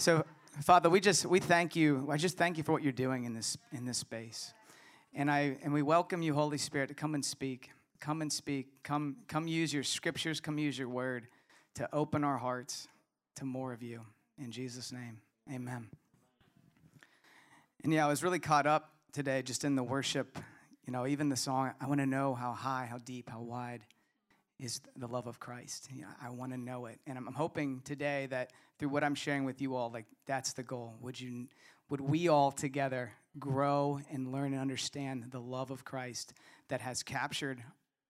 So, Father, we just we thank you. I just thank you for what you're doing in this in this space. And I and we welcome you, Holy Spirit, to come and speak. Come and speak. Come come use your scriptures, come use your word to open our hearts to more of you. In Jesus' name. Amen. And yeah, I was really caught up today just in the worship. You know, even the song, I want to know how high, how deep, how wide is the love of Christ. Yeah, I want to know it. And I'm, I'm hoping today that through what I'm sharing with you all, like that's the goal. Would you would we all together grow and learn and understand the love of Christ that has captured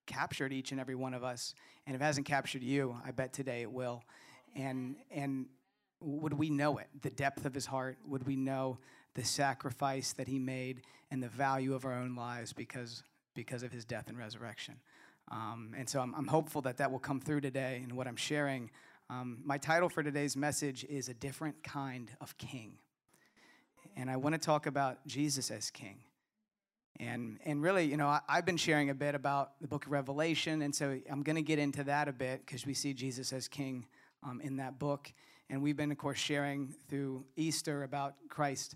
captured each and every one of us. And if it hasn't captured you, I bet today it will. And and would we know it? The depth of his heart? Would we know the sacrifice that he made and the value of our own lives because because of his death and resurrection? Um, and so I'm, I'm, hopeful that that will come through today in what I'm sharing. Um, my title for today's message is A Different Kind of King. And I want to talk about Jesus as King. And, and really, you know, I, have been sharing a bit about the book of Revelation, and so I'm going to get into that a bit because we see Jesus as King um, in that book. And we've been, of course, sharing through Easter about Christ's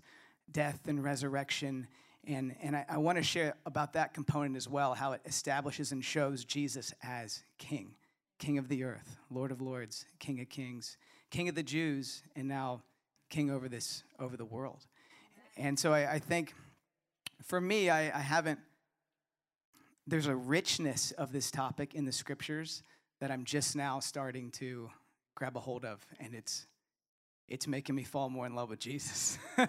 death and resurrection and, and I, I want to share about that component as well, how it establishes and shows Jesus as King, King of the earth, Lord of lords, King of kings, King of the Jews, and now King over this, over the world. And so I, I think for me, I, I haven't, there's a richness of this topic in the scriptures that I'm just now starting to grab a hold of. And it's, it's making me fall more in love with Jesus.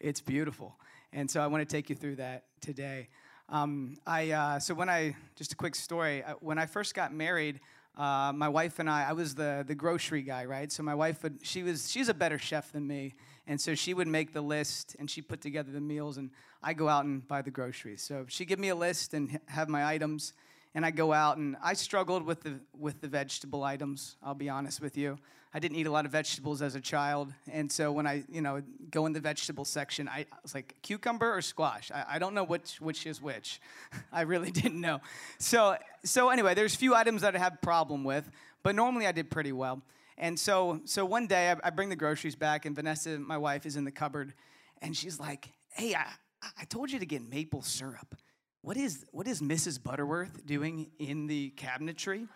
it's beautiful. And so I want to take you through that today. Um, I, uh, so when I, just a quick story, uh, when I first got married, uh, my wife and I, I was the, the grocery guy, right? So my wife would, she was, she's a better chef than me. And so she would make the list and she put together the meals and I go out and buy the groceries. So she'd give me a list and have my items and I go out and I struggled with the, with the vegetable items, I'll be honest with you. I didn't eat a lot of vegetables as a child, and so when I, you know, go in the vegetable section, I, I was like, cucumber or squash? I, I, don't know which which is which. I really didn't know. So so anyway, there's a few items that I have problem with, but normally I did pretty well. And so so one day I, I bring the groceries back, and Vanessa, my wife, is in the cupboard, and she's like, "Hey, I, I told you to get maple syrup. What is what is Mrs. Butterworth doing in the cabinetry?"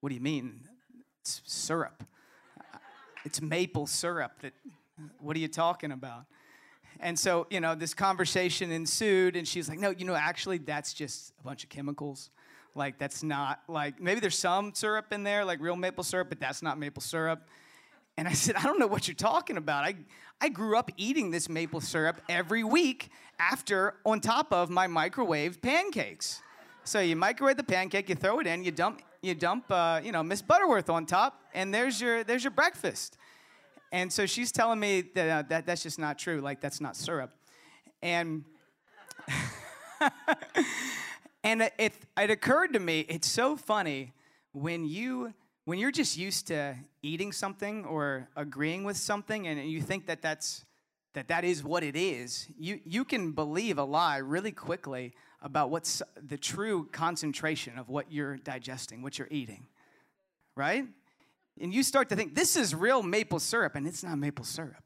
What do you mean? It's syrup. It's maple syrup. That, what are you talking about? And so, you know, this conversation ensued, and she's like, no, you know, actually, that's just a bunch of chemicals. Like, that's not, like, maybe there's some syrup in there, like real maple syrup, but that's not maple syrup. And I said, I don't know what you're talking about. I, I grew up eating this maple syrup every week after, on top of my microwave pancakes. So you microwave the pancake, you throw it in, you dump you dump, uh, you know, Miss Butterworth on top, and there's your there's your breakfast. And so she's telling me that, uh, that that's just not true. Like that's not syrup. And and it it occurred to me, it's so funny when you when you're just used to eating something or agreeing with something, and you think that that's that that is what it is, you you can believe a lie really quickly about what's the true concentration of what you're digesting, what you're eating, right? And you start to think, this is real maple syrup, and it's not maple syrup.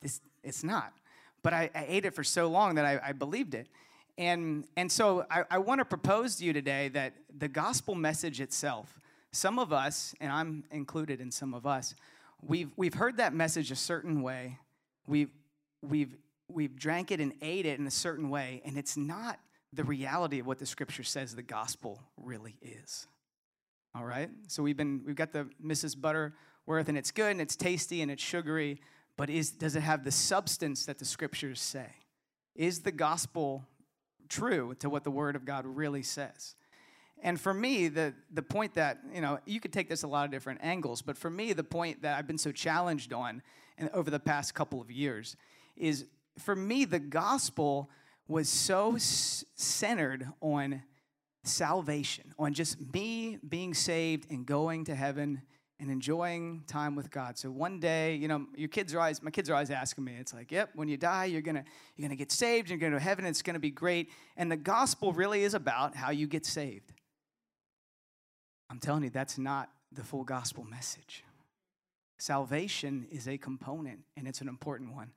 This, it's not. But I, I ate it for so long that I, I believed it. And, and so I, I want to propose to you today that the gospel message itself, some of us, and I'm included in some of us, we've, we've heard that message a certain way. We've, we've, we've drank it and ate it in a certain way, and it's not the reality of what the scripture says the gospel really is. All right? So we've been we've got the Mrs. Butterworth and it's good and it's tasty and it's sugary, but is does it have the substance that the scriptures say? Is the gospel true to what the word of God really says? And for me, the, the point that, you know, you could take this a lot of different angles, but for me, the point that I've been so challenged on over the past couple of years is for me, the gospel was so s- centered on salvation, on just me being saved and going to heaven and enjoying time with God. So one day, you know, your kids are always my kids are always asking me, it's like, yep, when you die, you're gonna you're gonna get saved, you're gonna go to heaven, it's gonna be great. And the gospel really is about how you get saved. I'm telling you, that's not the full gospel message. salvation is a component and it's an important one.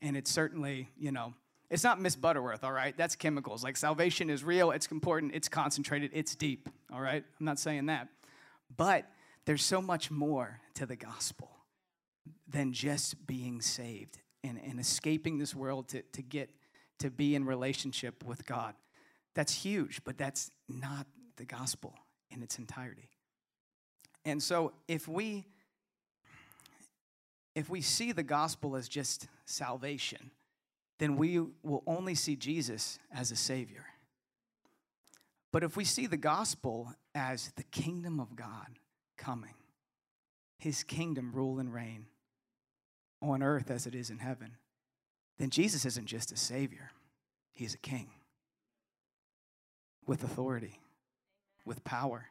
And it's certainly, you know, it's not Miss Butterworth, all right? That's chemicals. Like salvation is real, it's important, it's concentrated, it's deep, all right? I'm not saying that. But there's so much more to the gospel than just being saved and, and escaping this world to, to get to be in relationship with God. That's huge, but that's not the gospel in its entirety. And so if we if we see the gospel as just salvation, then we will only see Jesus as a savior. But if we see the gospel as the kingdom of God coming, his kingdom rule and reign on earth as it is in heaven, then Jesus isn't just a savior, he's a king with authority, with power,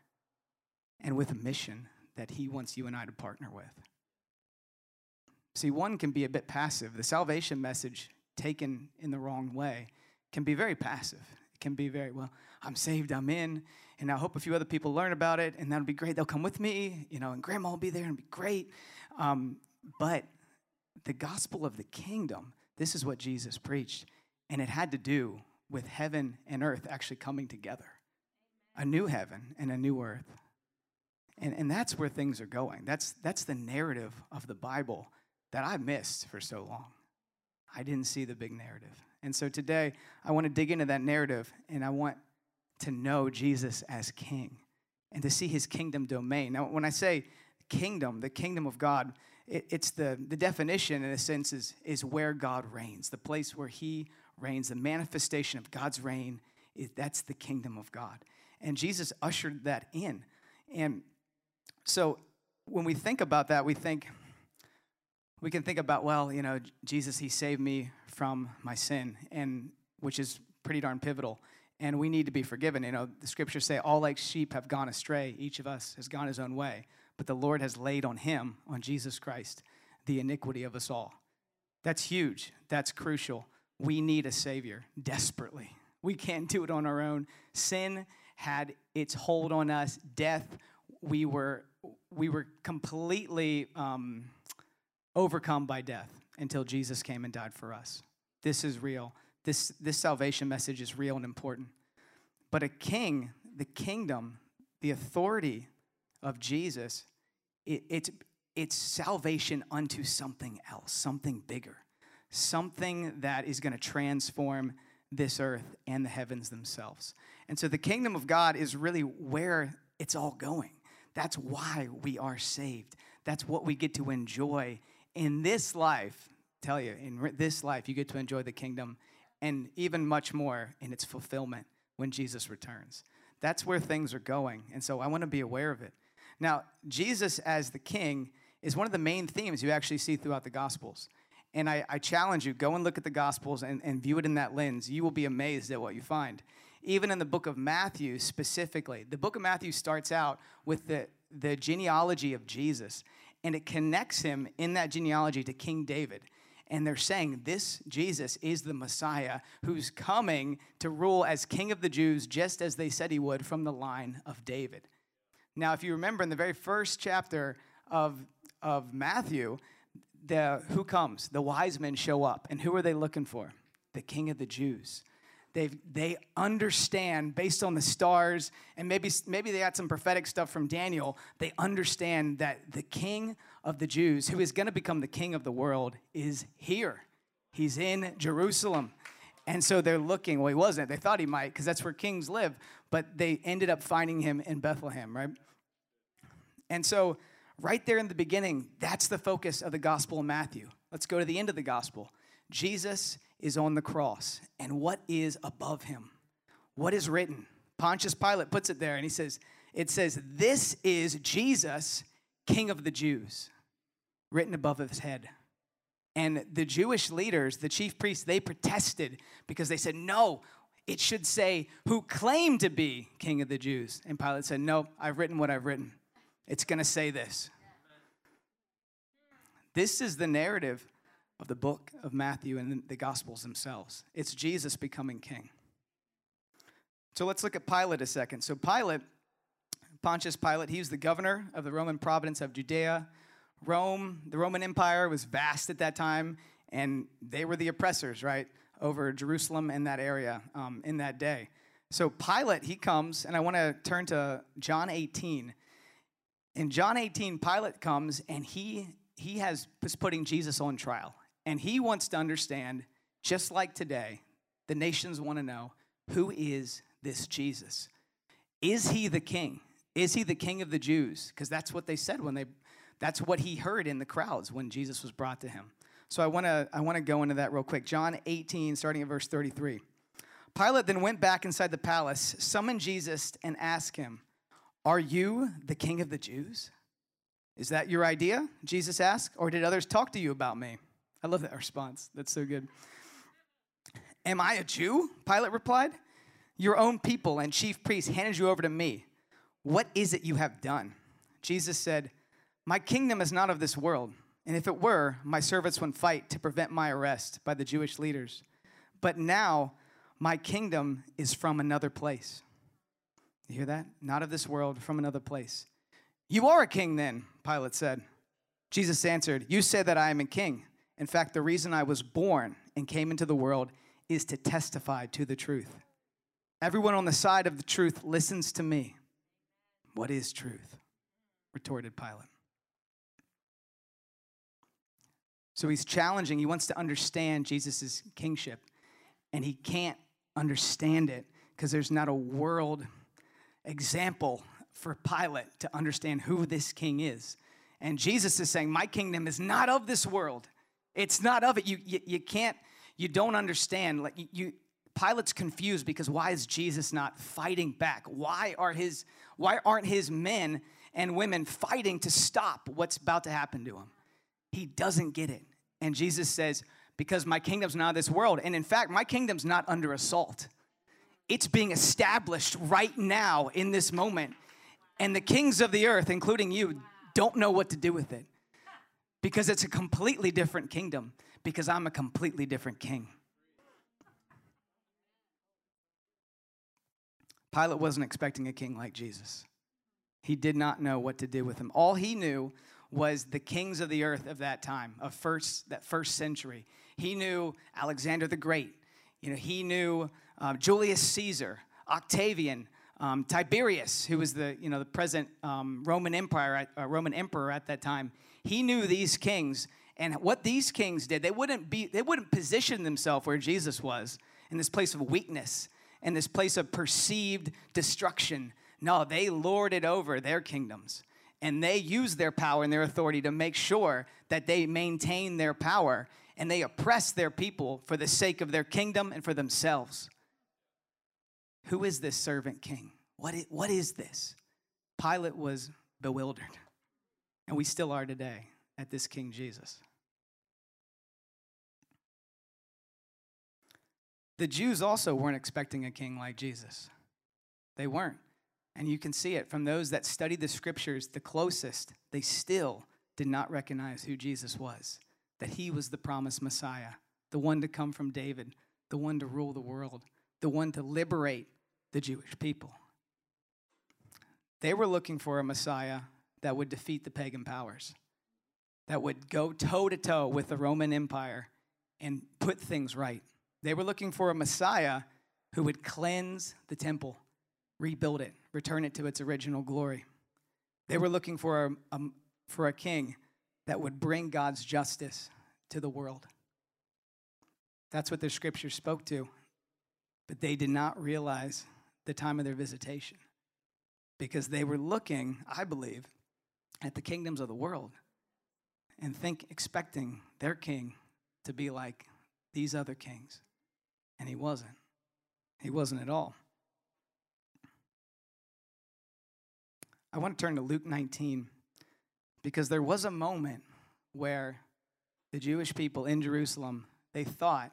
and with a mission that he wants you and I to partner with. See, one can be a bit passive. The salvation message taken in the wrong way can be very passive. It can be very, well, I'm saved, I'm in, and I hope a few other people learn about it, and that'll be great. They'll come with me, you know, and grandma will be there and be great. Um, but the gospel of the kingdom, this is what Jesus preached, and it had to do with heaven and earth actually coming together a new heaven and a new earth. And, and that's where things are going. That's, that's the narrative of the Bible that I missed for so long. I didn't see the big narrative. And so today, I want to dig into that narrative and I want to know Jesus as king and to see his kingdom domain. Now, when I say kingdom, the kingdom of God, it, it's the, the definition, in a sense, is, is where God reigns, the place where he reigns, the manifestation of God's reign. That's the kingdom of God. And Jesus ushered that in. And so when we think about that, we think, we can think about, well, you know, Jesus, he saved me from my sin, and which is pretty darn pivotal. And we need to be forgiven. You know, the scriptures say, all like sheep have gone astray. Each of us has gone his own way. But the Lord has laid on him, on Jesus Christ, the iniquity of us all. That's huge. That's crucial. We need a Savior desperately. We can't do it on our own. Sin had its hold on us. Death, we were we were completely um, overcome by death until Jesus came and died for us. This is real. This, this salvation message is real and important. But a king, the kingdom, the authority of Jesus, it, it's, it's salvation unto something else, something bigger, something that is going to transform this earth and the heavens themselves. And so the kingdom of God is really where it's all going. That's why we are saved. That's what we get to enjoy in this life, tell you, in this life, you get to enjoy the kingdom and even much more in its fulfillment when Jesus returns. That's where things are going. And so I want to be aware of it. Now, Jesus as the king is one of the main themes you actually see throughout the Gospels. And I, I challenge you, go and look at the Gospels and, and view it in that lens. You will be amazed at what you find. Even in the book of Matthew specifically, the book of Matthew starts out with the, the genealogy of Jesus and it connects him in that genealogy to King David. And they're saying this Jesus is the Messiah who's coming to rule as King of the Jews, just as they said he would from the line of David. Now, if you remember in the very first chapter of, of Matthew, the, who comes? The wise men show up. And who are they looking for? The King of the Jews they they understand based on the stars and maybe maybe they had some prophetic stuff from Daniel they understand that the king of the Jews who is going to become the king of the world is here he's in Jerusalem and so they're looking well he wasn't they thought he might because that's where kings live but they ended up finding him in Bethlehem right and so right there in the beginning that's the focus of the gospel of Matthew let's go to the end of the gospel Jesus is on the cross. And what is above him? What is written? Pontius Pilate puts it there and he says, It says, This is Jesus, King of the Jews, written above his head. And the Jewish leaders, the chief priests, they protested because they said, No, it should say, Who claimed to be King of the Jews. And Pilate said, No, I've written what I've written. It's going to say this. This is the narrative of the book of Matthew and the Gospels themselves. It's Jesus becoming king. So let's look at Pilate a second. So, Pilate, Pontius Pilate, he was the governor of the Roman province of Judea, Rome, the Roman Empire was vast at that time, and they were the oppressors, right, over Jerusalem and that area um, in that day. So Pilate, he comes, and I want to turn to John 18. In John 18, Pilate comes and he he has is putting Jesus on trial. And he wants to understand, just like today, the nations want to know who is this Jesus? Is he the king? Is he the king of the Jews? Because that's what they said when they that's what he heard in the crowds when Jesus was brought to him. So I want to I want to go into that real quick. John 18 starting at verse 33. Pilate then went back inside the palace, summoned Jesus and asked him, "Are you the king of the Jews?" Is that your idea? Jesus asked, or did others talk to you about me? I love that response. That's so good. Am I a Jew? Pilate replied. Your own people and chief priests handed you over to me. What is it you have done? Jesus said, My kingdom is not of this world, and if it were, my servants would fight to prevent my arrest by the Jewish leaders. But now, my kingdom is from another place. You hear that? Not of this world, from another place. You are a king, then, Pilate said. Jesus answered, You say that I am a king. In fact, the reason I was born and came into the world is to testify to the truth. Everyone on the side of the truth listens to me. What is truth? retorted Pilate. So he's challenging, he wants to understand Jesus' kingship, and he can't understand it because there's not a world example for Pilate to understand who this king is. And Jesus is saying, My kingdom is not of this world. It's not of it. You, you, you can't, you don't understand. Like you, Pilate's confused because why is Jesus not fighting back? Why are his why aren't his men and women fighting to stop what's about to happen to him? He doesn't get it. And Jesus says, Because my kingdom's not of this world. And in fact, my kingdom's not under assault. It's being established right now in this moment. And the kings of the earth, including you, don't know what to do with it because it's a completely different kingdom, because I'm a completely different king. Pilate wasn't expecting a king like Jesus. He did not know what to do with him. All he knew was the kings of the earth of that time, of first that first century. He knew Alexander the Great. You know, he knew uh, Julius Caesar, Octavian, um, Tiberius, who was the you know the present um, Roman Empire, uh, Roman emperor at that time. He knew these kings, and what these kings did, they wouldn't be they wouldn't position themselves where Jesus was in this place of weakness in this place of perceived destruction. No, they lorded over their kingdoms and they used their power and their authority to make sure that they maintain their power and they oppress their people for the sake of their kingdom and for themselves. Who is this servant king? What is, what is this? Pilate was bewildered, and we still are today at this King Jesus. The Jews also weren't expecting a king like Jesus. They weren't. And you can see it from those that studied the scriptures the closest, they still did not recognize who Jesus was, that he was the promised Messiah, the one to come from David, the one to rule the world, the one to liberate the Jewish people. They were looking for a Messiah that would defeat the pagan powers, that would go toe to toe with the Roman Empire and put things right. They were looking for a Messiah who would cleanse the temple, rebuild it, return it to its original glory. They were looking for a, a, for a king that would bring God's justice to the world. That's what the scripture spoke to. But they did not realize the time of their visitation because they were looking, I believe, at the kingdoms of the world and think expecting their king to be like these other kings. And he wasn't. He wasn't at all. I want to turn to Luke 19 because there was a moment where the Jewish people in Jerusalem, they thought,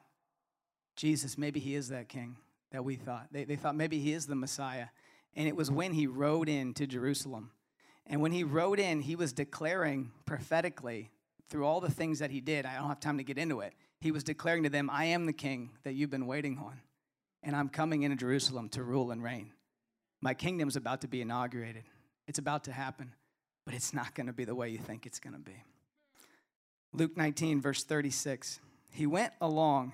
Jesus, maybe he is that king that we thought. They, they thought maybe he is the Messiah. And it was when he rode into Jerusalem. And when he rode in, he was declaring prophetically through all the things that he did. I don't have time to get into it he was declaring to them, I am the king that you've been waiting on, and I'm coming into Jerusalem to rule and reign. My kingdom's about to be inaugurated. It's about to happen, but it's not going to be the way you think it's going to be. Luke 19, verse 36. He went along.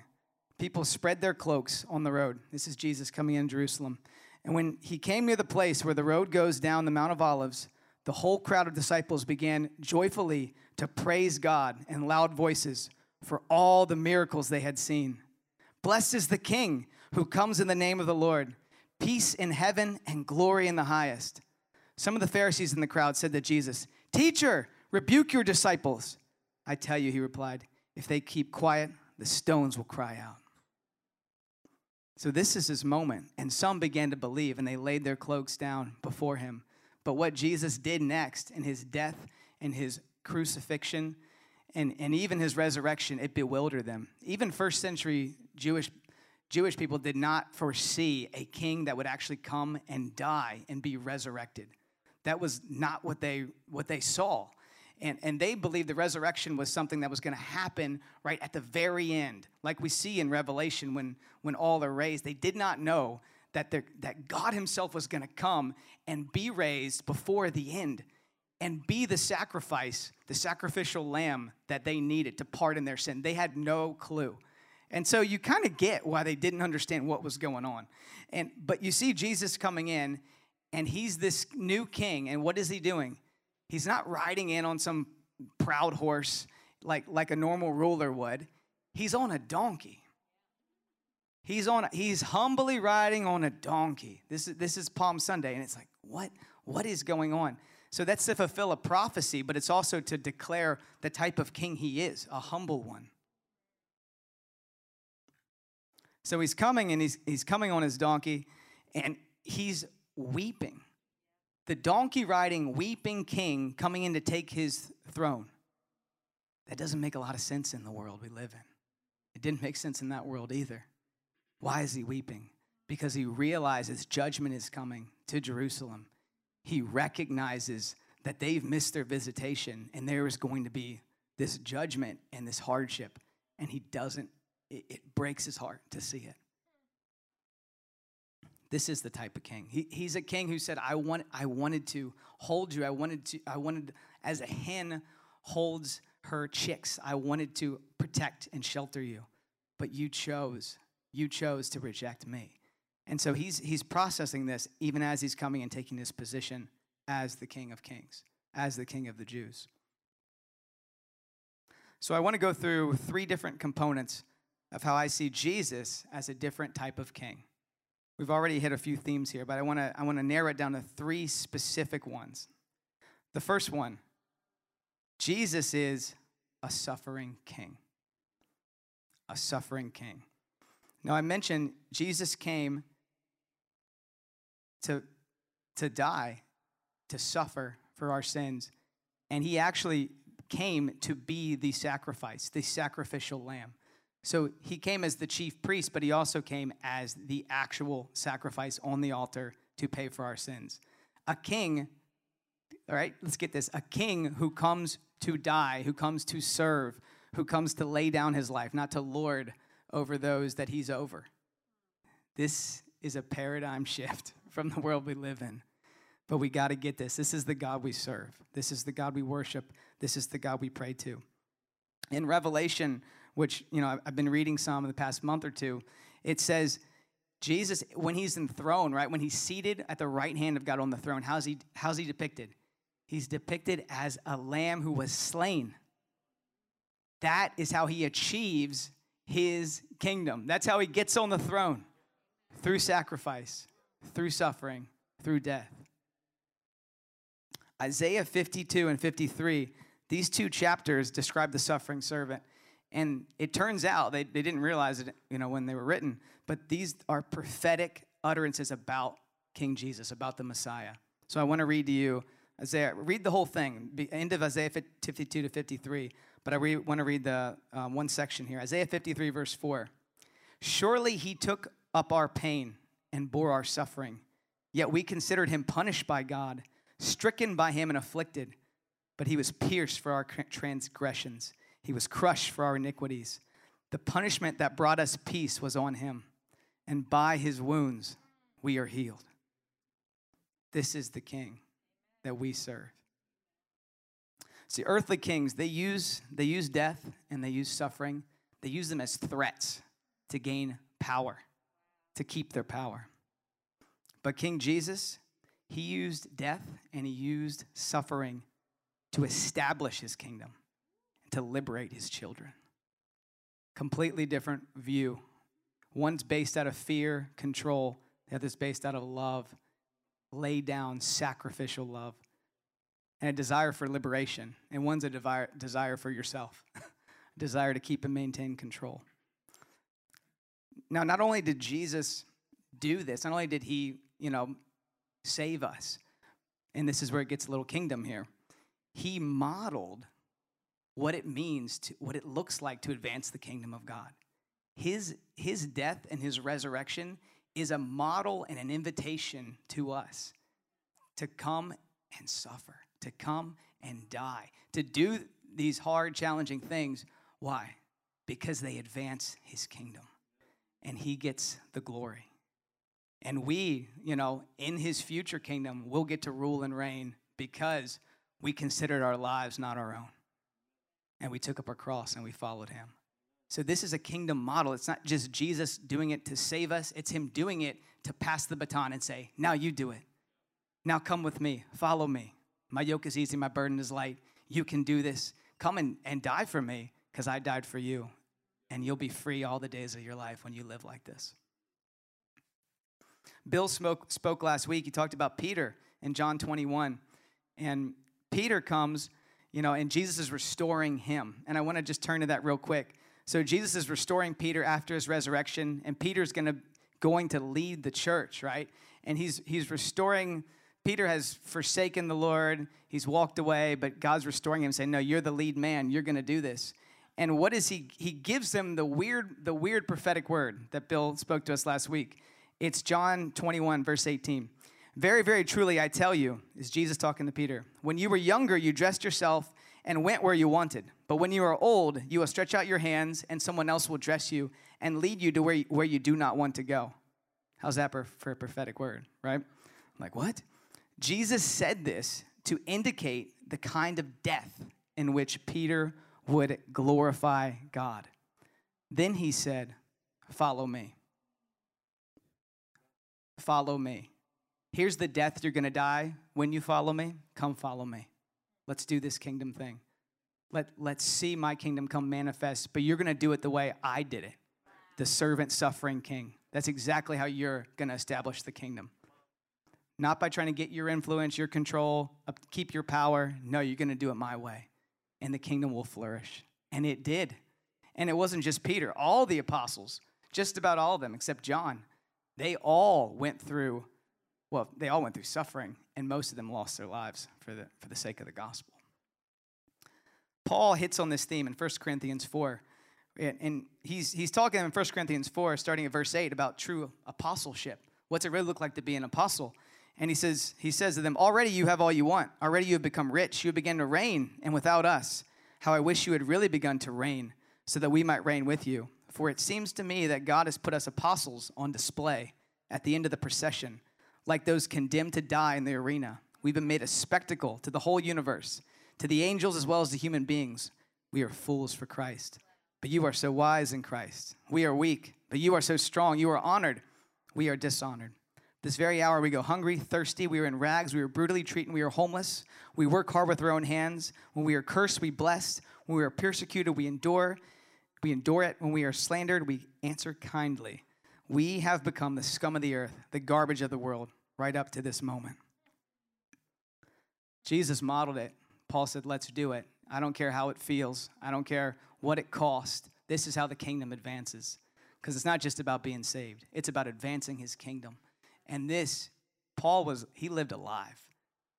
People spread their cloaks on the road. This is Jesus coming in Jerusalem. And when he came near the place where the road goes down the Mount of Olives, the whole crowd of disciples began joyfully to praise God in loud voices for all the miracles they had seen. Blessed is the King who comes in the name of the Lord. Peace in heaven and glory in the highest. Some of the Pharisees in the crowd said to Jesus, Teacher, rebuke your disciples. I tell you, he replied, if they keep quiet, the stones will cry out. So this is his moment. And some began to believe, and they laid their cloaks down before him. But what Jesus did next in his death and his crucifixion and, and even his resurrection, it bewildered them. Even first century Jewish, Jewish people did not foresee a king that would actually come and die and be resurrected. That was not what they, what they saw. And, and they believed the resurrection was something that was going to happen right at the very end, like we see in Revelation when, when all are raised. They did not know that, that God Himself was going to come and be raised before the end and be the sacrifice, the sacrificial lamb that they needed to pardon their sin. They had no clue. And so you kind of get why they didn't understand what was going on. And but you see Jesus coming in and he's this new king and what is he doing? He's not riding in on some proud horse like like a normal ruler would. He's on a donkey. He's on he's humbly riding on a donkey. This is this is Palm Sunday and it's like, "What what is going on?" So that's to fulfill a prophecy, but it's also to declare the type of king he is, a humble one. So he's coming and he's, he's coming on his donkey and he's weeping. The donkey riding, weeping king coming in to take his throne. That doesn't make a lot of sense in the world we live in. It didn't make sense in that world either. Why is he weeping? Because he realizes judgment is coming to Jerusalem he recognizes that they've missed their visitation and there is going to be this judgment and this hardship. And he doesn't, it, it breaks his heart to see it. This is the type of king. He, he's a king who said, I, want, I wanted to hold you. I wanted to, I wanted, as a hen holds her chicks, I wanted to protect and shelter you. But you chose, you chose to reject me. And so he's, he's processing this even as he's coming and taking his position as the King of Kings, as the King of the Jews. So I want to go through three different components of how I see Jesus as a different type of king. We've already hit a few themes here, but I want to I want to narrow it down to three specific ones. The first one, Jesus is a suffering king. A suffering king. Now I mentioned Jesus came to, to die, to suffer for our sins. And he actually came to be the sacrifice, the sacrificial lamb. So he came as the chief priest, but he also came as the actual sacrifice on the altar to pay for our sins. A king, all right, let's get this a king who comes to die, who comes to serve, who comes to lay down his life, not to lord over those that he's over. This is a paradigm shift from the world we live in. But we got to get this. This is the God we serve. This is the God we worship. This is the God we pray to. In Revelation, which, you know, I've been reading some in the past month or two, it says, Jesus, when he's enthroned, right, when he's seated at the right hand of God on the throne, how's he, how's he depicted? He's depicted as a lamb who was slain. That is how he achieves his kingdom. That's how he gets on the throne through sacrifice through suffering, through death. Isaiah 52 and 53, these two chapters describe the suffering servant. And it turns out they, they didn't realize it, you know, when they were written, but these are prophetic utterances about King Jesus, about the Messiah. So I want to read to you Isaiah, read the whole thing, end of Isaiah 52 to 53, but I re- want to read the um, one section here. Isaiah 53, verse 4. Surely he took up our pain and bore our suffering. Yet we considered him punished by God, stricken by him and afflicted. But he was pierced for our transgressions, he was crushed for our iniquities. The punishment that brought us peace was on him, and by his wounds we are healed. This is the king that we serve. See, earthly kings, they use, they use death and they use suffering. They use them as threats to gain power, to keep their power. But King Jesus, he used death and he used suffering to establish his kingdom, to liberate his children. Completely different view. One's based out of fear, control, the other's based out of love, lay down sacrificial love, and a desire for liberation. And one's a desire, desire for yourself, desire to keep and maintain control. Now, not only did Jesus do this, not only did he, you know, save us, and this is where it gets a little kingdom here, he modeled what it means to what it looks like to advance the kingdom of God. His, his death and his resurrection is a model and an invitation to us to come and suffer, to come and die, to do these hard, challenging things. Why? Because they advance his kingdom and he gets the glory. And we, you know, in his future kingdom, will get to rule and reign because we considered our lives not our own. And we took up our cross and we followed him. So, this is a kingdom model. It's not just Jesus doing it to save us, it's him doing it to pass the baton and say, Now you do it. Now come with me, follow me. My yoke is easy, my burden is light. You can do this. Come and, and die for me because I died for you and you'll be free all the days of your life when you live like this. Bill spoke, spoke last week. He talked about Peter in John 21. And Peter comes, you know, and Jesus is restoring him. And I want to just turn to that real quick. So Jesus is restoring Peter after his resurrection, and Peter's gonna going to lead the church, right? And he's he's restoring. Peter has forsaken the Lord. He's walked away, but God's restoring him, saying, "No, you're the lead man. You're gonna do this." And what is he? He gives them the weird, the weird prophetic word that Bill spoke to us last week. It's John 21, verse 18. Very, very truly, I tell you, is Jesus talking to Peter. When you were younger, you dressed yourself and went where you wanted. But when you are old, you will stretch out your hands, and someone else will dress you and lead you to where you, where you do not want to go. How's that for, for a prophetic word, right? I'm like, what? Jesus said this to indicate the kind of death in which Peter would glorify God. Then he said, Follow me. Follow me. Here's the death you're going to die when you follow me. Come follow me. Let's do this kingdom thing. Let, let's see my kingdom come manifest, but you're going to do it the way I did it the servant suffering king. That's exactly how you're going to establish the kingdom. Not by trying to get your influence, your control, keep your power. No, you're going to do it my way and the kingdom will flourish. And it did. And it wasn't just Peter, all the apostles, just about all of them except John, they all went through, well, they all went through suffering, and most of them lost their lives for the, for the sake of the gospel. Paul hits on this theme in 1 Corinthians 4. And he's, he's talking in 1 Corinthians 4, starting at verse 8, about true apostleship. What's it really look like to be an apostle? And he says, he says to them, Already you have all you want. Already you have become rich. You have begun to reign, and without us. How I wish you had really begun to reign, so that we might reign with you. For it seems to me that God has put us apostles on display at the end of the procession, like those condemned to die in the arena. We've been made a spectacle to the whole universe, to the angels as well as the human beings. We are fools for Christ, but you are so wise in Christ. We are weak, but you are so strong. You are honored, we are dishonored. This very hour, we go hungry, thirsty, we are in rags, we are brutally treated, we are homeless. We work hard with our own hands. When we are cursed, we bless. When we are persecuted, we endure. We endure it. When we are slandered, we answer kindly. We have become the scum of the earth, the garbage of the world, right up to this moment. Jesus modeled it. Paul said, Let's do it. I don't care how it feels, I don't care what it costs. This is how the kingdom advances. Because it's not just about being saved, it's about advancing his kingdom. And this, Paul was, he lived alive.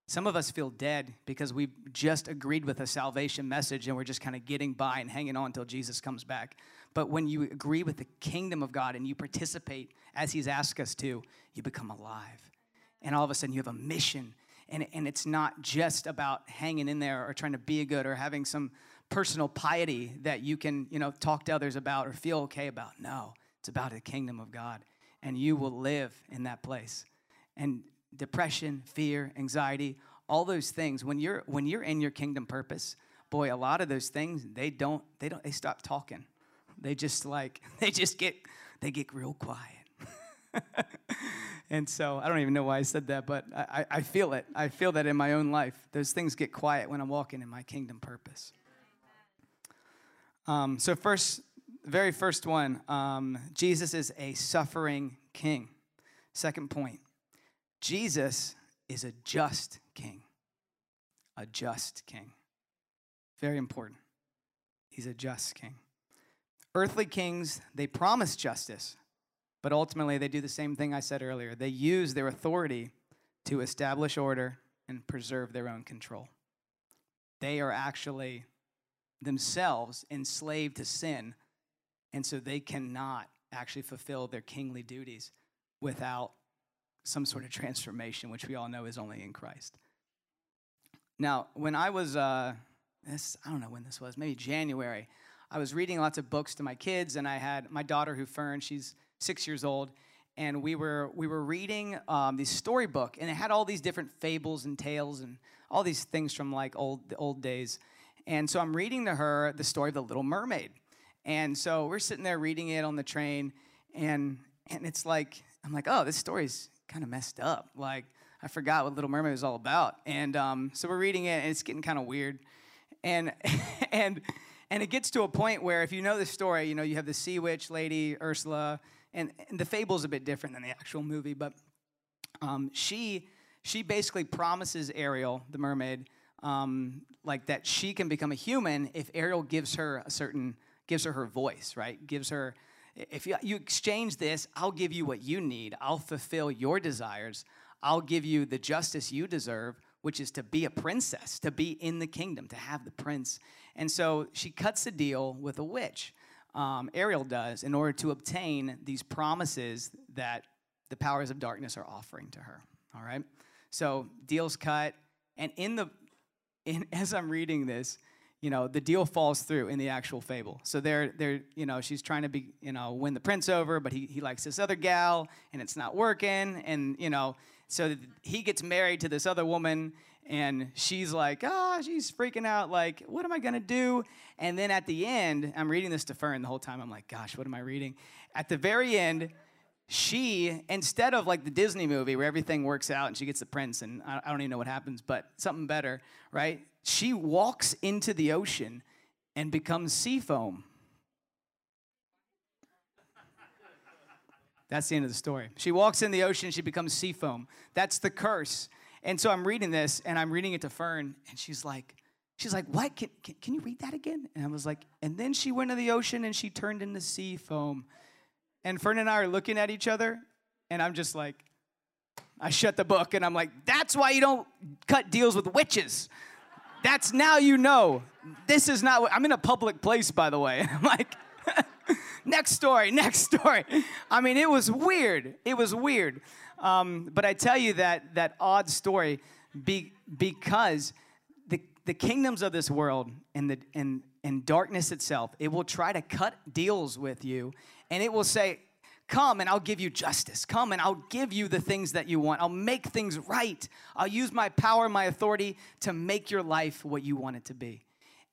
Some of us feel dead because we just agreed with a salvation message and we're just kind of getting by and hanging on until Jesus comes back. But when you agree with the kingdom of God and you participate as He's asked us to, you become alive. And all of a sudden you have a mission. And, and it's not just about hanging in there or trying to be a good or having some personal piety that you can, you know, talk to others about or feel okay about. No, it's about the kingdom of God and you will live in that place. And depression, fear, anxiety, all those things when you're when you're in your kingdom purpose boy a lot of those things they don't they don't they stop talking they just like they just get they get real quiet and so i don't even know why i said that but I, I feel it i feel that in my own life those things get quiet when i'm walking in my kingdom purpose um, so first very first one um, jesus is a suffering king second point jesus is a just king. A just king. Very important. He's a just king. Earthly kings, they promise justice, but ultimately they do the same thing I said earlier. They use their authority to establish order and preserve their own control. They are actually themselves enslaved to sin, and so they cannot actually fulfill their kingly duties without some sort of transformation, which we all know is only in Christ. Now, when I was, uh, this, I don't know when this was, maybe January, I was reading lots of books to my kids, and I had my daughter who Fern, she's six years old, and we were we were reading um, this storybook, and it had all these different fables and tales and all these things from like old old days. And so I'm reading to her the story of the Little Mermaid, and so we're sitting there reading it on the train, and and it's like I'm like, oh, this story's kind of messed up. Like, I forgot what Little Mermaid was all about. And um, so we're reading it, and it's getting kind of weird. And, and, and it gets to a point where, if you know the story, you know, you have the sea witch lady, Ursula, and, and the fable's a bit different than the actual movie, but um, she, she basically promises Ariel, the mermaid, um, like that she can become a human if Ariel gives her a certain, gives her her voice, right? Gives her if you, you exchange this, I'll give you what you need. I'll fulfill your desires. I'll give you the justice you deserve, which is to be a princess, to be in the kingdom, to have the prince. And so she cuts a deal with a witch. Um, Ariel does in order to obtain these promises that the powers of darkness are offering to her. All right. So deals cut, and in the in, as I'm reading this, you know, the deal falls through in the actual fable. So they're, they're, you know, she's trying to be, you know, win the prince over, but he, he likes this other gal and it's not working. And, you know, so he gets married to this other woman and she's like, oh, she's freaking out, like, what am I gonna do? And then at the end, I'm reading this to Fern the whole time. I'm like, gosh, what am I reading? At the very end, she, instead of like the Disney movie where everything works out and she gets the prince and I, I don't even know what happens, but something better, right? she walks into the ocean and becomes sea foam. That's the end of the story. She walks in the ocean, she becomes sea foam. That's the curse. And so I'm reading this and I'm reading it to Fern, and she's like, she's like, what? Can, can, can you read that again? And I was like, and then she went to the ocean and she turned into sea foam. And Fern and I are looking at each other, and I'm just like, I shut the book and I'm like, that's why you don't cut deals with witches. That's now you know. This is not, I'm in a public place, by the way. I'm like, next story, next story. I mean, it was weird. It was weird. Um, but I tell you that, that odd story be, because the, the kingdoms of this world and, the, and, and darkness itself, it will try to cut deals with you and it will say, Come and I'll give you justice. Come and I'll give you the things that you want. I'll make things right. I'll use my power, my authority to make your life what you want it to be.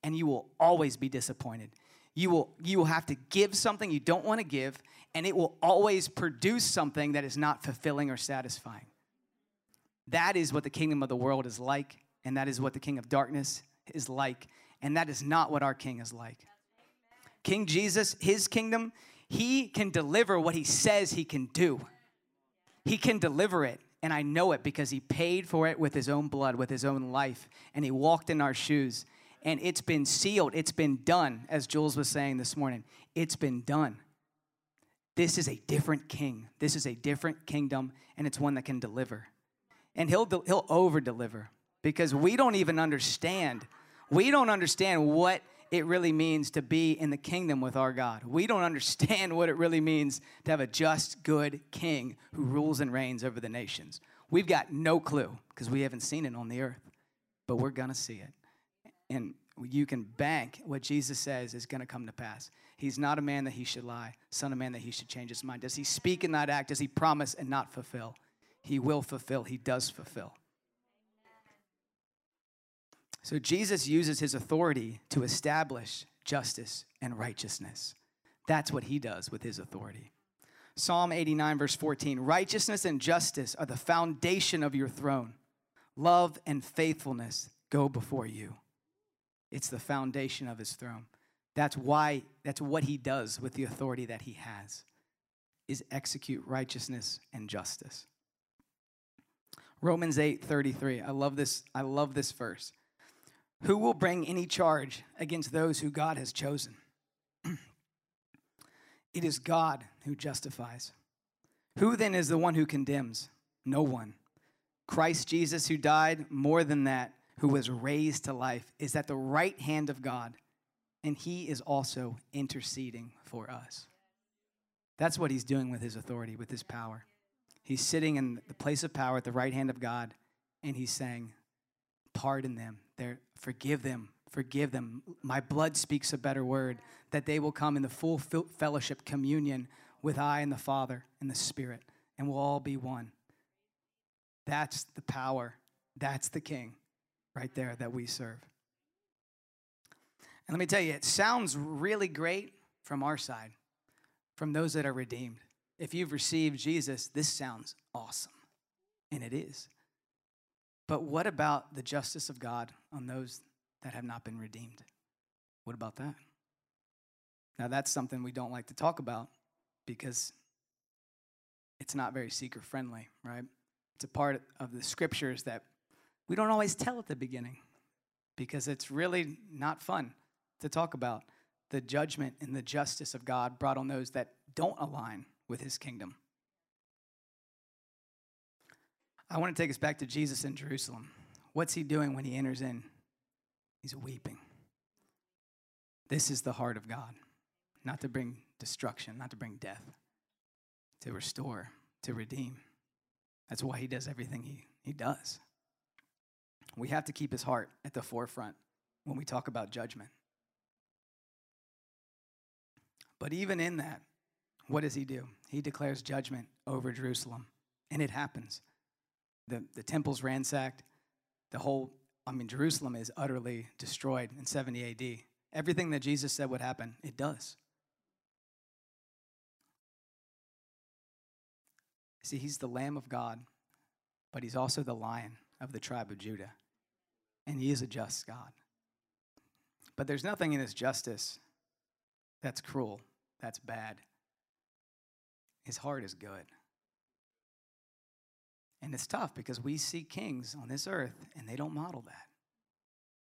And you will always be disappointed. You will, you will have to give something you don't want to give, and it will always produce something that is not fulfilling or satisfying. That is what the kingdom of the world is like, and that is what the king of darkness is like, and that is not what our king is like. King Jesus, his kingdom he can deliver what he says he can do. He can deliver it. And I know it because he paid for it with his own blood, with his own life. And he walked in our shoes. And it's been sealed. It's been done, as Jules was saying this morning. It's been done. This is a different king. This is a different kingdom, and it's one that can deliver. And he'll, he'll over deliver because we don't even understand. We don't understand what it really means to be in the kingdom with our God. We don't understand what it really means to have a just, good king who rules and reigns over the nations. We've got no clue because we haven't seen it on the earth, but we're going to see it. And you can bank what Jesus says is going to come to pass. He's not a man that he should lie, son of man that he should change his mind. Does he speak and not act? Does he promise and not fulfill? He will fulfill. He does fulfill. So Jesus uses his authority to establish justice and righteousness. That's what he does with his authority. Psalm 89, verse 14 Righteousness and justice are the foundation of your throne. Love and faithfulness go before you. It's the foundation of his throne. That's why, that's what he does with the authority that he has, is execute righteousness and justice. Romans 8, 33. I love this, I love this verse. Who will bring any charge against those who God has chosen? it is God who justifies. Who then is the one who condemns? No one. Christ Jesus, who died, more than that, who was raised to life, is at the right hand of God, and he is also interceding for us. That's what he's doing with his authority, with his power. He's sitting in the place of power at the right hand of God, and he's saying, Pardon them, They're, forgive them, forgive them. My blood speaks a better word, that they will come in the full fellowship, communion with I and the Father and the Spirit, and we'll all be one. That's the power. That's the King right there that we serve. And let me tell you, it sounds really great from our side, from those that are redeemed. If you've received Jesus, this sounds awesome. And it is. But what about the justice of God on those that have not been redeemed? What about that? Now, that's something we don't like to talk about because it's not very seeker friendly, right? It's a part of the scriptures that we don't always tell at the beginning because it's really not fun to talk about the judgment and the justice of God brought on those that don't align with his kingdom. I want to take us back to Jesus in Jerusalem. What's he doing when he enters in? He's weeping. This is the heart of God, not to bring destruction, not to bring death, to restore, to redeem. That's why he does everything he, he does. We have to keep his heart at the forefront when we talk about judgment. But even in that, what does he do? He declares judgment over Jerusalem, and it happens. The, the temple's ransacked, the whole, I mean, Jerusalem is utterly destroyed in 70 AD. Everything that Jesus said would happen, it does. See, he's the Lamb of God, but he's also the Lion of the tribe of Judah. And he is a just God. But there's nothing in his justice that's cruel, that's bad. His heart is good. And it's tough because we see kings on this earth and they don't model that.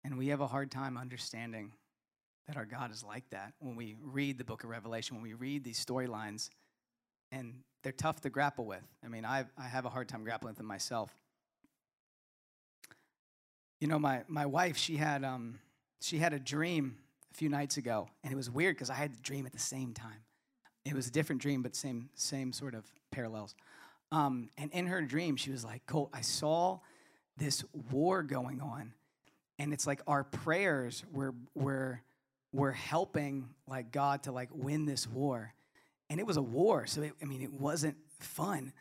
And we have a hard time understanding that our God is like that when we read the book of Revelation, when we read these storylines, and they're tough to grapple with. I mean, I, I have a hard time grappling with them myself. You know, my, my wife, she had, um, she had a dream a few nights ago, and it was weird because I had the dream at the same time. It was a different dream, but same, same sort of parallels. Um, and in her dream, she was like, Colt, I saw this war going on, and it's like our prayers were, were, were helping like God to like win this war. And it was a war, so it, I mean, it wasn't fun.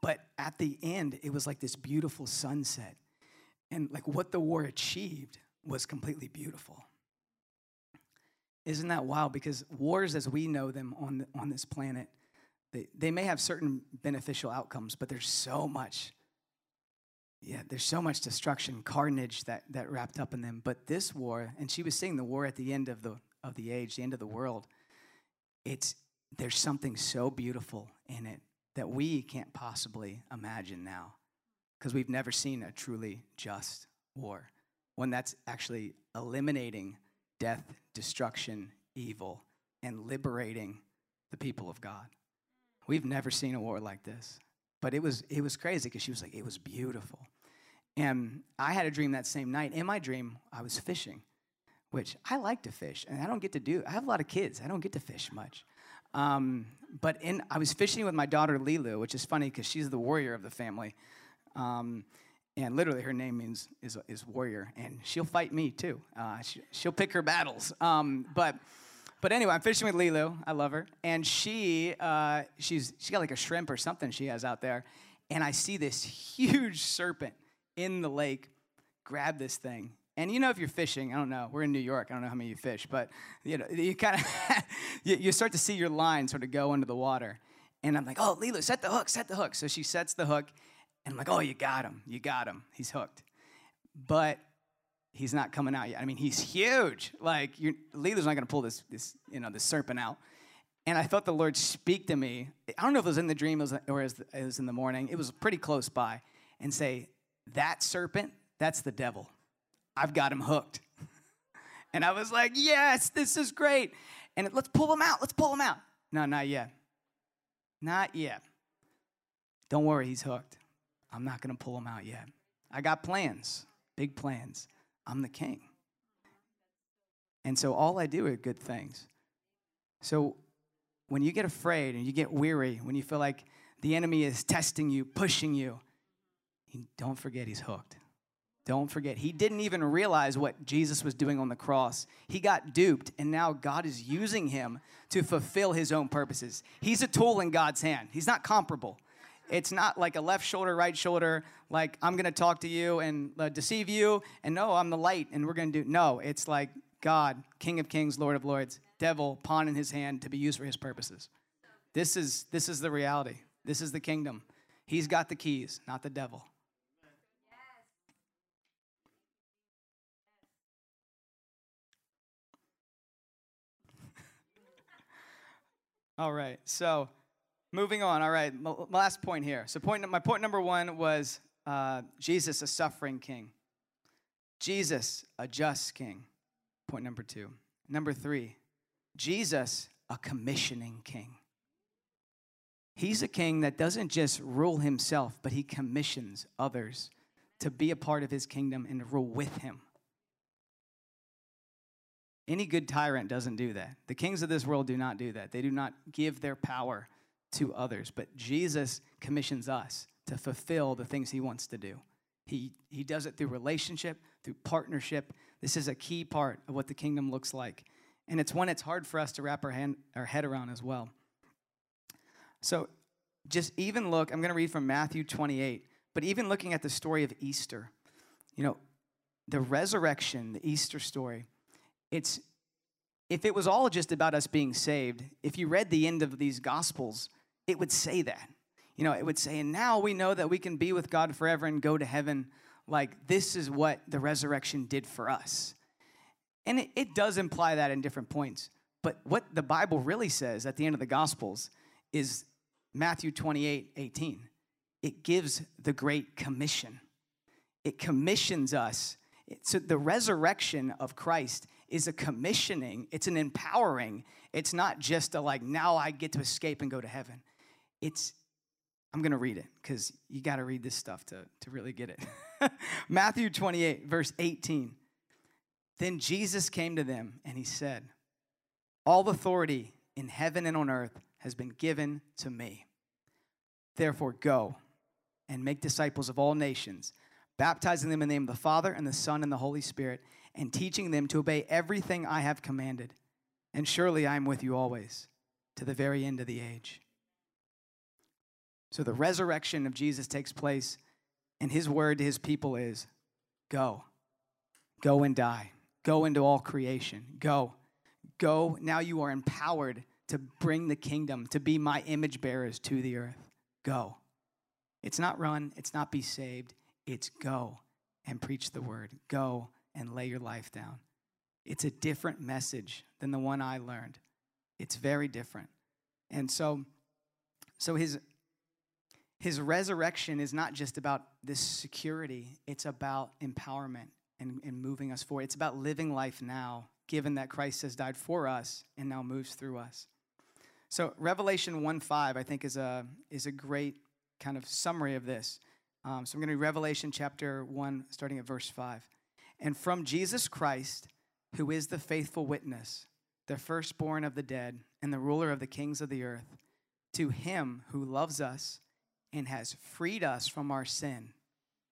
But at the end, it was like this beautiful sunset and like what the war achieved was completely beautiful. Isn't that wild? Because wars as we know them on, the, on this planet, they, they may have certain beneficial outcomes, but there's so much, yeah, there's so much destruction, carnage that, that wrapped up in them. But this war, and she was seeing the war at the end of the, of the age, the end of the world, it's, there's something so beautiful in it that we can't possibly imagine now because we've never seen a truly just war, one that's actually eliminating death, destruction, evil, and liberating the people of God. We've never seen a war like this. But it was it was crazy because she was like, it was beautiful. And I had a dream that same night. In my dream, I was fishing, which I like to fish, and I don't get to do. I have a lot of kids. I don't get to fish much. Um, but in, I was fishing with my daughter Lilu, which is funny because she's the warrior of the family. Um, and literally, her name means is, is warrior, and she'll fight me too. Uh, she, will pick her battles. Um, but but anyway, I'm fishing with Lilu. I love her, and she uh, she's she got like a shrimp or something she has out there, and I see this huge serpent in the lake. Grab this thing, And you know, if you're fishing, I don't know. We're in New York. I don't know how many you fish, but you know, you kind of you, you start to see your line sort of go under the water. And I'm like, oh, Lila, set the hook, set the hook. So she sets the hook, and I'm like, oh, you got him, you got him. He's hooked. But he's not coming out yet. I mean, he's huge. Like, you're, Lila's not going to pull this, this, you know, this serpent out. And I felt the Lord speak to me. I don't know if it was in the dream or it was in the morning. It was pretty close by, and say, that serpent, that's the devil. I've got him hooked. and I was like, yes, this is great. And let's pull him out. Let's pull him out. No, not yet. Not yet. Don't worry, he's hooked. I'm not going to pull him out yet. I got plans, big plans. I'm the king. And so all I do are good things. So when you get afraid and you get weary, when you feel like the enemy is testing you, pushing you, don't forget he's hooked. Don't forget, he didn't even realize what Jesus was doing on the cross. He got duped, and now God is using him to fulfill his own purposes. He's a tool in God's hand, he's not comparable. It's not like a left shoulder, right shoulder, like I'm gonna talk to you and uh, deceive you, and no, I'm the light, and we're gonna do. No, it's like God, King of Kings, Lord of Lords, devil, pawn in his hand to be used for his purposes. This is, this is the reality. This is the kingdom. He's got the keys, not the devil. All right. So, moving on. All right. My last point here. So, point my point number one was uh, Jesus, a suffering king. Jesus, a just king. Point number two. Number three, Jesus, a commissioning king. He's a king that doesn't just rule himself, but he commissions others to be a part of his kingdom and to rule with him. Any good tyrant doesn't do that. The kings of this world do not do that. They do not give their power to others. But Jesus commissions us to fulfill the things he wants to do. He, he does it through relationship, through partnership. This is a key part of what the kingdom looks like. And it's one it's hard for us to wrap our, hand, our head around as well. So just even look, I'm going to read from Matthew 28, but even looking at the story of Easter, you know, the resurrection, the Easter story, it's if it was all just about us being saved, if you read the end of these gospels, it would say that. You know, it would say, and now we know that we can be with God forever and go to heaven. Like, this is what the resurrection did for us. And it, it does imply that in different points. But what the Bible really says at the end of the gospels is Matthew 28 18. It gives the Great Commission. It commissions us. So the resurrection of Christ is a commissioning, it's an empowering. It's not just a like, now I get to escape and go to heaven. It's, I'm going to read it because you got to read this stuff to, to really get it. Matthew 28, verse 18. Then Jesus came to them and he said, All authority in heaven and on earth has been given to me. Therefore, go and make disciples of all nations, baptizing them in the name of the Father and the Son and the Holy Spirit and teaching them to obey everything I have commanded. And surely I am with you always to the very end of the age. So the resurrection of Jesus takes place, and his word to his people is go. Go and die. Go into all creation. Go. Go. Now you are empowered to bring the kingdom, to be my image bearers to the earth. Go. It's not run, it's not be saved, it's go and preach the word. Go and lay your life down. It's a different message than the one I learned. It's very different. And so so his his resurrection is not just about this security, it's about empowerment and, and moving us forward. It's about living life now, given that Christ has died for us and now moves through us. So Revelation 1 5, I think, is a, is a great kind of summary of this. Um, so I'm going to read Revelation chapter 1, starting at verse 5 and from Jesus Christ, who is the faithful witness, the firstborn of the dead, and the ruler of the kings of the earth, to him who loves us and has freed us from our sin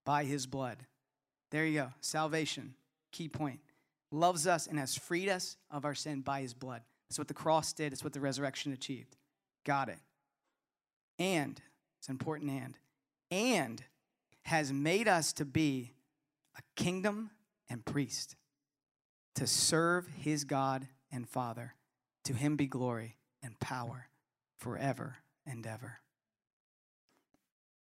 by his blood. There you go. Salvation, key point. Loves us and has freed us of our sin by his blood. That's what the cross did, it's what the resurrection achieved. Got it. And, it's an important and, and has made us to be a kingdom and priest to serve his God and Father. To him be glory and power forever and ever.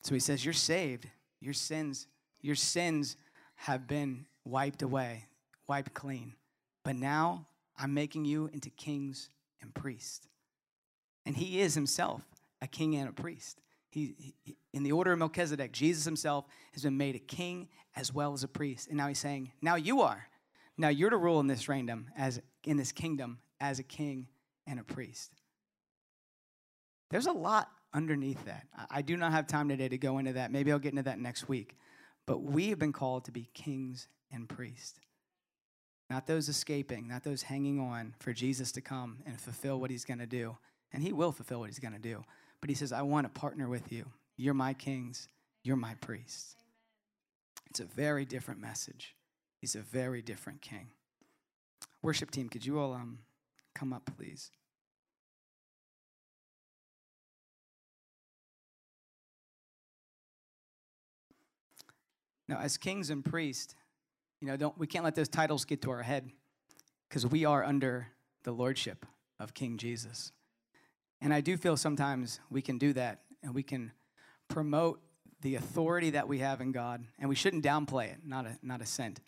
So he says, You're saved. Your sins, your sins have been wiped away, wiped clean. But now I'm making you into kings and priests. And he is himself a king and a priest. He, he, in the order of Melchizedek, Jesus himself has been made a king as well as a priest. And now he's saying, now you are. Now you're to rule in this as in this kingdom as a king and a priest. There's a lot underneath that. I do not have time today to go into that. Maybe I'll get into that next week. But we have been called to be kings and priests. Not those escaping, not those hanging on for Jesus to come and fulfill what he's going to do. And he will fulfill what he's going to do. But he says, I want to partner with you. You're my kings, you're my priests. It's a very different message. He's a very different king. Worship team, could you all um, come up, please? Now, as kings and priests, you know, don't, we can't let those titles get to our head because we are under the lordship of King Jesus. And I do feel sometimes we can do that and we can promote the authority that we have in God, and we shouldn't downplay it, not a, not a cent.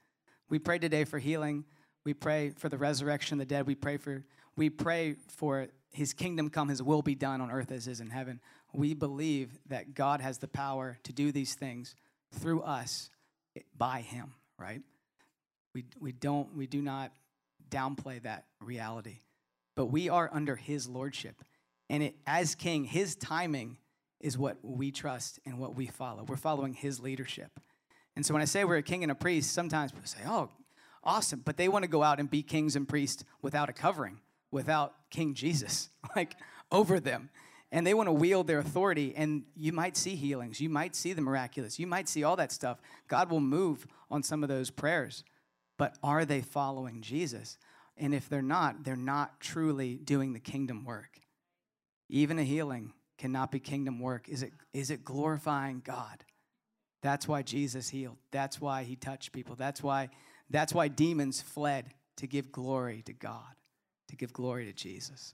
We pray today for healing. We pray for the resurrection of the dead. We pray for we pray for his kingdom come, his will be done on earth as is in heaven. We believe that God has the power to do these things through us by him, right? We, we don't we do not downplay that reality. But we are under his lordship. And it, as king, his timing is what we trust and what we follow. We're following his leadership. And so when I say we're a king and a priest, sometimes people say, oh, awesome. But they want to go out and be kings and priests without a covering, without King Jesus, like over them. And they want to wield their authority. And you might see healings. You might see the miraculous. You might see all that stuff. God will move on some of those prayers. But are they following Jesus? And if they're not, they're not truly doing the kingdom work. Even a healing cannot be kingdom work. Is it, is it glorifying God? That's why Jesus healed. That's why he touched people. That's why, that's why demons fled to give glory to God, to give glory to Jesus.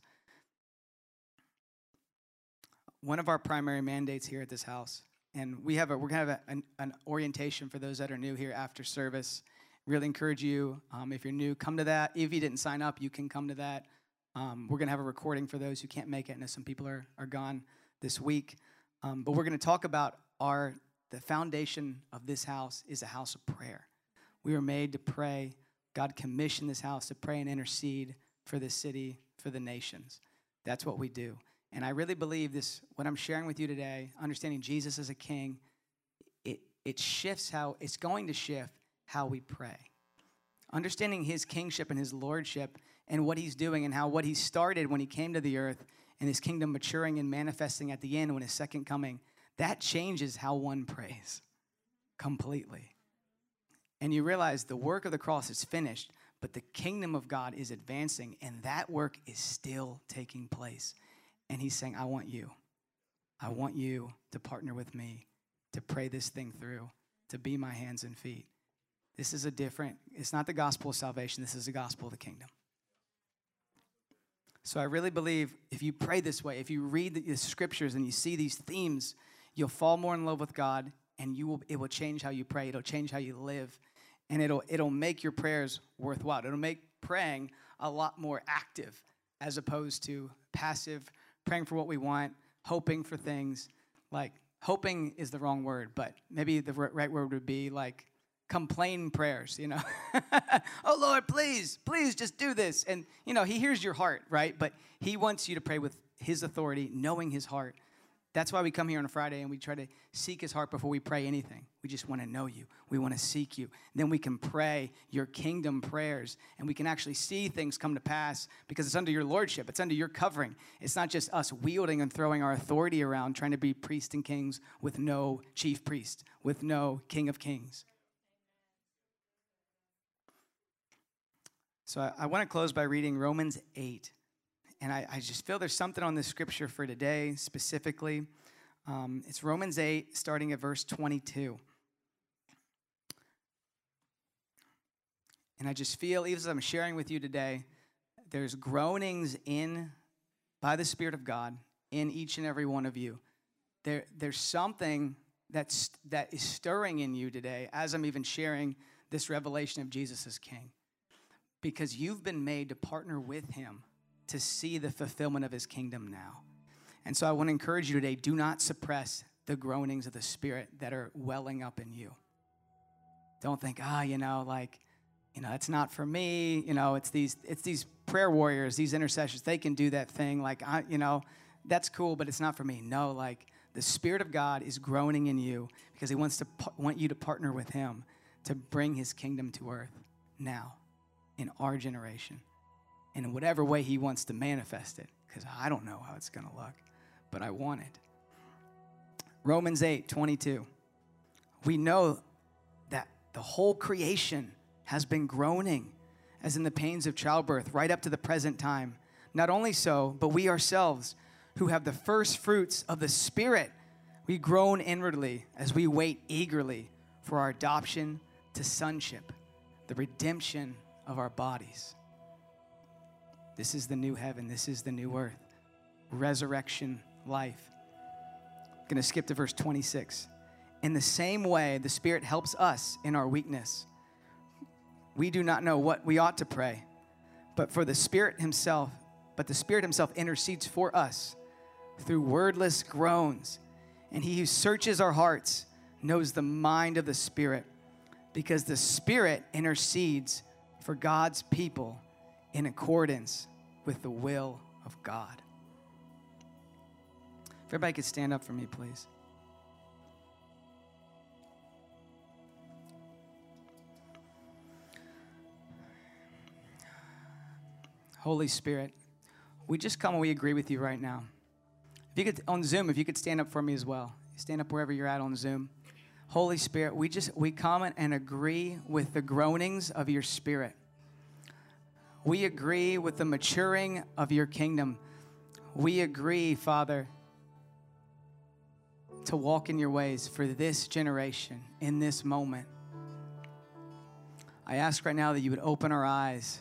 One of our primary mandates here at this house, and we have a, we're to have a, an, an, orientation for those that are new here after service. Really encourage you, um, if you're new, come to that. If you didn't sign up, you can come to that. Um, we're going to have a recording for those who can't make it. and some people are, are gone this week. Um, but we're going to talk about our, the foundation of this house is a house of prayer. We were made to pray. God commissioned this house to pray and intercede for the city, for the nations. That's what we do. And I really believe this, what I'm sharing with you today, understanding Jesus as a king, it, it shifts how, it's going to shift how we pray. Understanding his kingship and his lordship and what he's doing and how what he started when he came to the earth and his kingdom maturing and manifesting at the end when his second coming, that changes how one prays completely. And you realize the work of the cross is finished, but the kingdom of God is advancing, and that work is still taking place. And he's saying, I want you. I want you to partner with me to pray this thing through, to be my hands and feet. This is a different, it's not the gospel of salvation, this is the gospel of the kingdom. So I really believe if you pray this way, if you read the scriptures and you see these themes, you'll fall more in love with God and you will it will change how you pray. It'll change how you live. And it'll it'll make your prayers worthwhile. It'll make praying a lot more active as opposed to passive, praying for what we want, hoping for things. Like hoping is the wrong word, but maybe the right word would be like complain prayers, you know. oh Lord, please, please just do this. And you know, he hears your heart, right? But he wants you to pray with his authority, knowing his heart. That's why we come here on a Friday and we try to seek his heart before we pray anything. We just want to know you. We want to seek you. Then we can pray your kingdom prayers and we can actually see things come to pass because it's under your lordship. It's under your covering. It's not just us wielding and throwing our authority around trying to be priests and kings with no chief priest, with no king of kings. So I, I want to close by reading Romans 8. And I, I, just feel there's something on this scripture for today specifically. Um, it's Romans 8, starting at verse 22. And I just feel, even as I'm sharing with you today, there's groanings in by the Spirit of God in each and every one of you. There, there's something that's that is stirring in you today as I'm even sharing this revelation of Jesus as King. Because you've been made to partner with him to see the fulfillment of his kingdom now. And so I want to encourage you today do not suppress the groanings of the Spirit that are welling up in you. Don't think, ah, oh, you know, like, you know, it's not for me. You know, it's these, it's these prayer warriors, these intercessors. They can do that thing. Like, I, you know, that's cool, but it's not for me. No, like the Spirit of God is groaning in you because He wants to want you to partner with Him to bring His kingdom to earth now, in our generation, in whatever way He wants to manifest it. Because I don't know how it's going to look, but I want it. Romans 8 22. We know that the whole creation has been groaning as in the pains of childbirth right up to the present time. Not only so, but we ourselves who have the first fruits of the Spirit, we groan inwardly as we wait eagerly for our adoption to sonship, the redemption of our bodies. This is the new heaven, this is the new earth, resurrection life. I'm going to skip to verse 26. In the same way, the Spirit helps us in our weakness. We do not know what we ought to pray, but for the Spirit Himself, but the Spirit Himself intercedes for us through wordless groans. And He who searches our hearts knows the mind of the Spirit, because the Spirit intercedes for God's people in accordance with the will of God. If everybody could stand up for me, please. Holy Spirit, we just come and we agree with you right now. If you could, on Zoom, if you could stand up for me as well. Stand up wherever you're at on Zoom. Holy Spirit, we just, we come and agree with the groanings of your Spirit. We agree with the maturing of your kingdom. We agree, Father, to walk in your ways for this generation, in this moment. I ask right now that you would open our eyes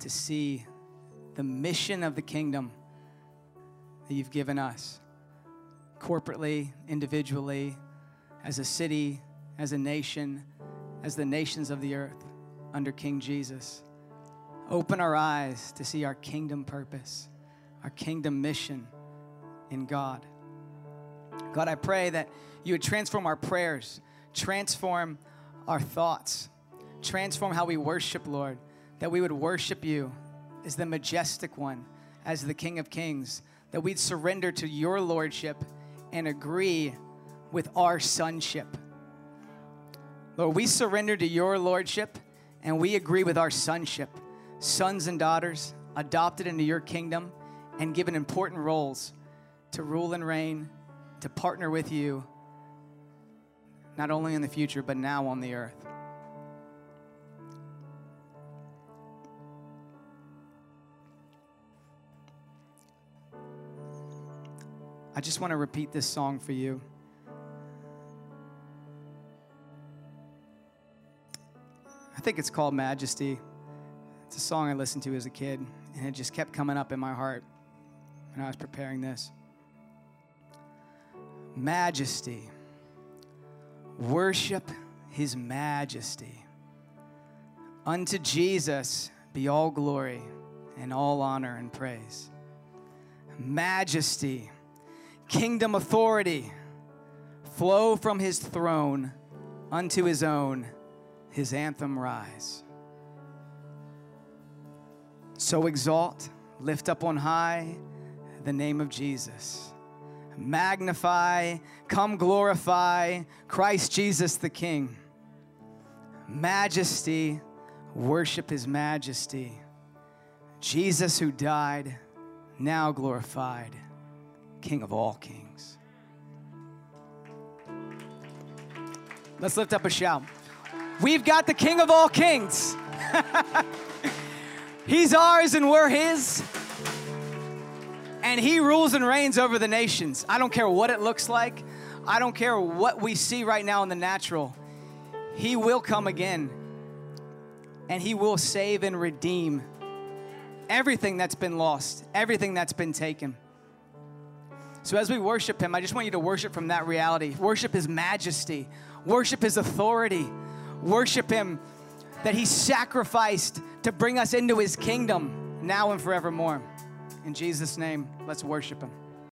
to see the mission of the kingdom that you've given us corporately, individually, as a city, as a nation, as the nations of the earth under King Jesus. Open our eyes to see our kingdom purpose, our kingdom mission in God. God, I pray that you would transform our prayers, transform our thoughts, transform how we worship, Lord, that we would worship you as the majestic one, as the King of Kings, that we'd surrender to your lordship and agree with our sonship. Lord, we surrender to your lordship and we agree with our sonship. Sons and daughters adopted into your kingdom and given important roles to rule and reign, to partner with you, not only in the future, but now on the earth. I just want to repeat this song for you. I think it's called Majesty. It's a song I listened to as a kid, and it just kept coming up in my heart when I was preparing this. Majesty. Worship his majesty. Unto Jesus be all glory and all honor and praise. Majesty kingdom authority flow from his throne unto his own, his anthem rise. So exalt, lift up on high the name of Jesus. Magnify, come glorify Christ Jesus the King. Majesty, worship his majesty. Jesus who died, now glorified King of all kings. Let's lift up a shout. We've got the King of all kings. He's ours and we're His. And He rules and reigns over the nations. I don't care what it looks like, I don't care what we see right now in the natural. He will come again. and He will save and redeem everything that's been lost, everything that's been taken. So, as we worship Him, I just want you to worship from that reality. Worship His majesty, worship His authority, worship Him that He sacrificed to bring us into His kingdom now and forevermore. In Jesus' name, let's worship Him.